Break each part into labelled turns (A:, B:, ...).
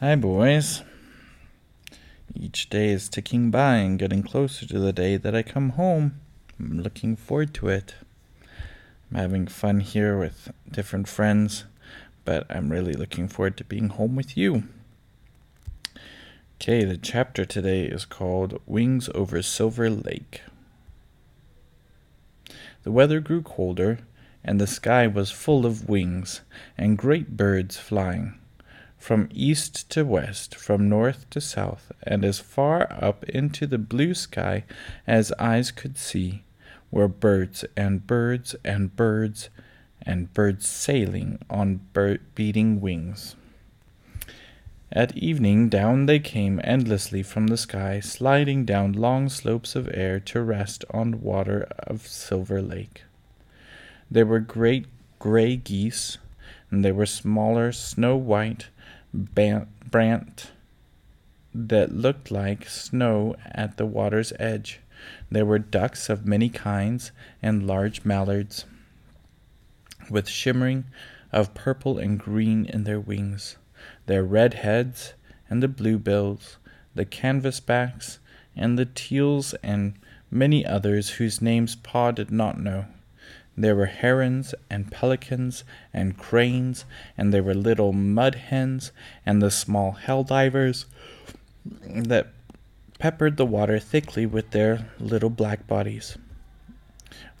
A: Hi, boys. Each day is ticking by and getting closer to the day that I come home. I'm looking forward to it. I'm having fun here with different friends, but I'm really looking forward to being home with you. Okay, the chapter today is called Wings Over Silver Lake. The weather grew colder, and the sky was full of wings and great birds flying. From east to west, from north to south, and as far up into the blue sky as eyes could see, were birds and birds and birds and birds sailing on bird beating wings. At evening down they came endlessly from the sky, sliding down long slopes of air to rest on water of Silver Lake. There were great gray geese, and there were smaller snow white brant that looked like snow at the water's edge. There were ducks of many kinds and large mallards with shimmering of purple and green in their wings their red heads, and the bluebills, the canvasbacks, and the teals, and many others whose names Pa did not know. There were herons and pelicans and cranes, and there were little mud hens and the small hell divers that peppered the water thickly with their little black bodies.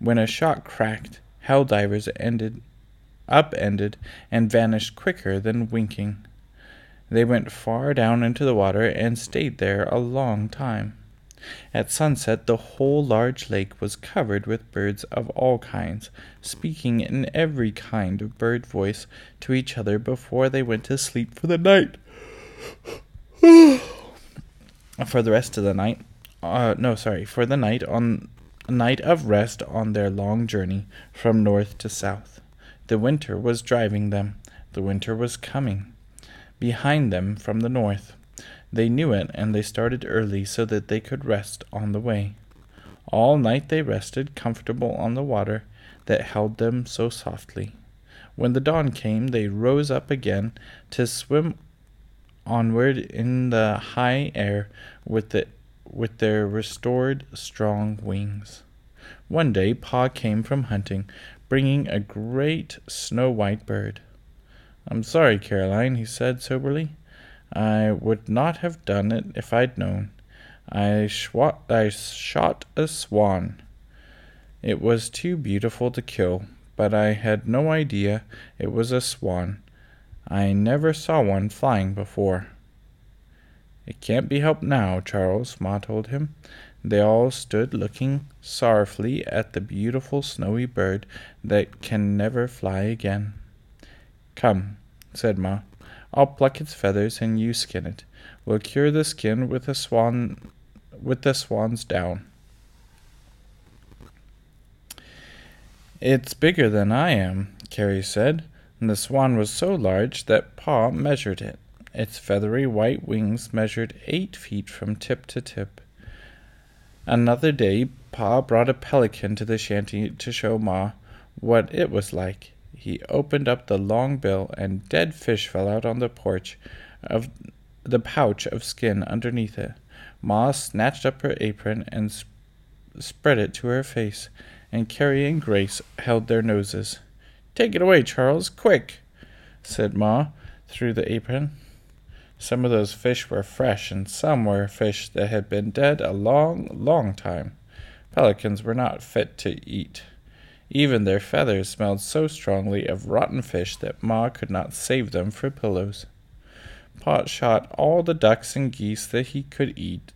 A: When a shot cracked, hell divers ended, upended, and vanished quicker than winking. They went far down into the water and stayed there a long time. At sunset, the whole large lake was covered with birds of all kinds, speaking in every kind of bird voice to each other before they went to sleep for the night. for the rest of the night, uh, no, sorry, for the night on night of rest on their long journey from north to south. The winter was driving them. The winter was coming behind them from the north. They knew it, and they started early so that they could rest on the way. All night they rested, comfortable on the water that held them so softly. When the dawn came, they rose up again to swim onward in the high air with, the, with their restored strong wings. One day Pa came from hunting, bringing a great snow white bird. I'm sorry, Caroline, he said soberly. I would not have done it if I'd known. I, shwat, I shot a swan. It was too beautiful to kill, but I had no idea it was a swan. I never saw one flying before. It can't be helped now, Charles, Ma told him. They all stood looking sorrowfully at the beautiful snowy bird that can never fly again. Come, said Ma. I'll pluck its feathers and you skin it. We'll cure the skin with a swan with the swan's down. It's bigger than I am, Carrie said, and the swan was so large that Pa measured it. Its feathery white wings measured eight feet from tip to tip. Another day, Pa brought a pelican to the shanty to show Ma what it was like. He opened up the long bill, and dead fish fell out on the porch of the pouch of skin underneath it. Ma snatched up her apron and sp- spread it to her face, and Carrie and Grace held their noses. Take it away, Charles, quick, said Ma through the apron. Some of those fish were fresh, and some were fish that had been dead a long, long time. Pelicans were not fit to eat. Even their feathers smelled so strongly of rotten fish that Ma could not save them for pillows. Pa shot all the ducks and geese that he could eat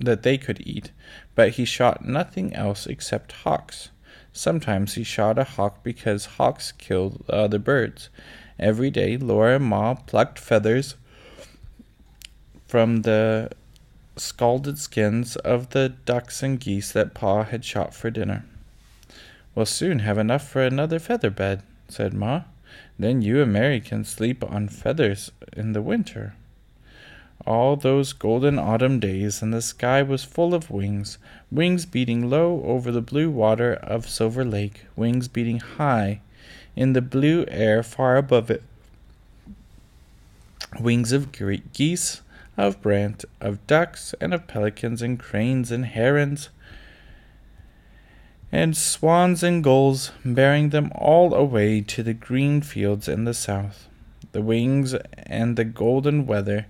A: that they could eat, but he shot nothing else except hawks. Sometimes he shot a hawk because hawks killed the other birds. Every day Laura and Ma plucked feathers from the scalded skins of the ducks and geese that Pa had shot for dinner. We'll soon have enough for another feather bed, said Ma. Then you and Mary can sleep on feathers in the winter. All those golden autumn days, and the sky was full of wings, wings beating low over the blue water of Silver Lake, wings beating high in the blue air far above it. wings of great geese, of brant, of ducks, and of pelicans, and cranes, and herons, and swans and gulls, bearing them all away to the green fields in the south. The wings and the golden weather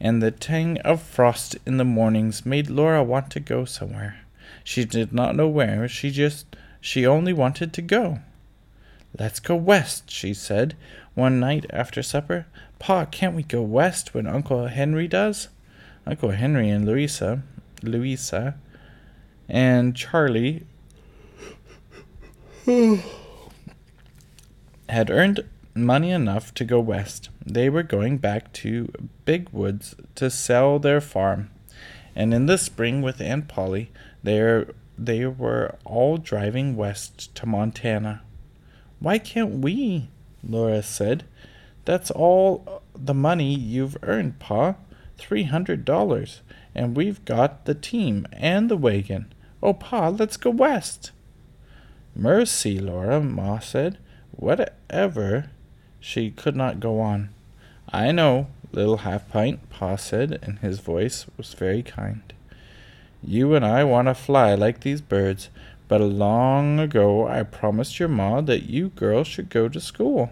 A: and the tang of frost in the mornings made Laura want to go somewhere. She did not know where, she just she only wanted to go. Let's go west, she said one night after supper. Pa, can't we go west when Uncle Henry does? Uncle Henry and Louisa, Louisa, and Charlie had earned money enough to go west. They were going back to Big Woods to sell their farm. And in the spring with Aunt Polly, they they were all driving west to Montana. Why can't we? Laura said. That's all the money you've earned, Pa. Three hundred dollars. And we've got the team and the wagon. Oh, Pa, let's go west. Mercy, Laura, Ma said. Whatever. She could not go on. I know, little half pint, Pa said, and his voice was very kind. You and I want to fly like these birds, but long ago I promised your ma that you girls should go to school.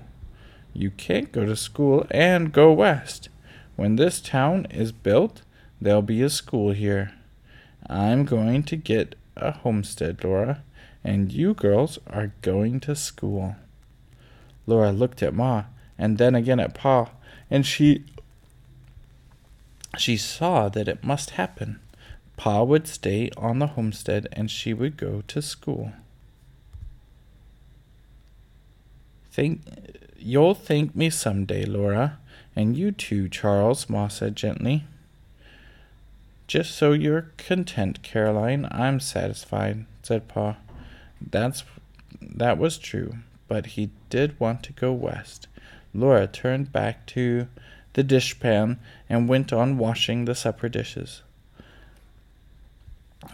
A: You can't go to school and go west. When this town is built, there'll be a school here. I'm going to get a homestead, Laura and you girls are going to school. Laura looked at Ma and then again at Pa, and she she saw that it must happen. Pa would stay on the homestead and she would go to school. Think you'll thank me some day, Laura, and you too, Charles, Ma said gently. Just so you're content, Caroline, I'm satisfied, said Pa. That's that was true, but he did want to go west. Laura turned back to the dishpan and went on washing the supper dishes.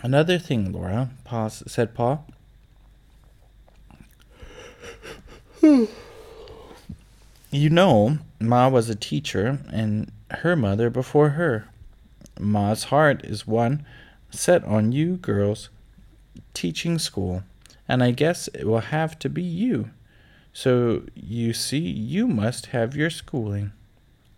A: Another thing, Laura, pa, said Pa. you know, Ma was a teacher, and her mother before her. Ma's heart is one set on you girls teaching school and I guess it will have to be you. So you see, you must have your schooling.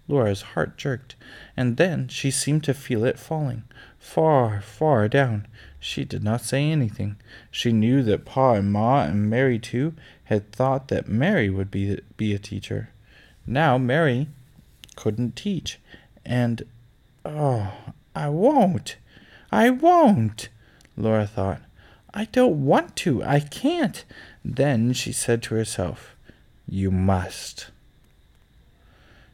A: Laura's heart jerked, and then she seemed to feel it falling, far, far down. She did not say anything. She knew that Pa and Ma and Mary, too, had thought that Mary would be, be a teacher. Now Mary couldn't teach, and oh, I won't, I won't, Laura thought. I don't want to. I can't. Then she said to herself, You must.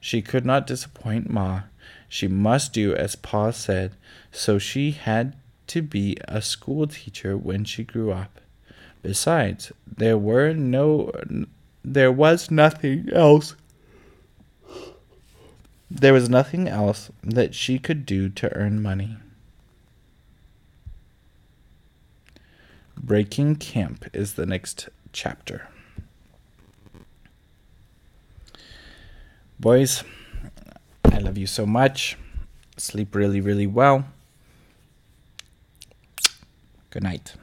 A: She could not disappoint Ma. She must do as Pa said, so she had to be a school teacher when she grew up. Besides, there were no there was nothing else there was nothing else that she could do to earn money. Breaking Camp is the next chapter. Boys, I love you so much. Sleep really, really well. Good night.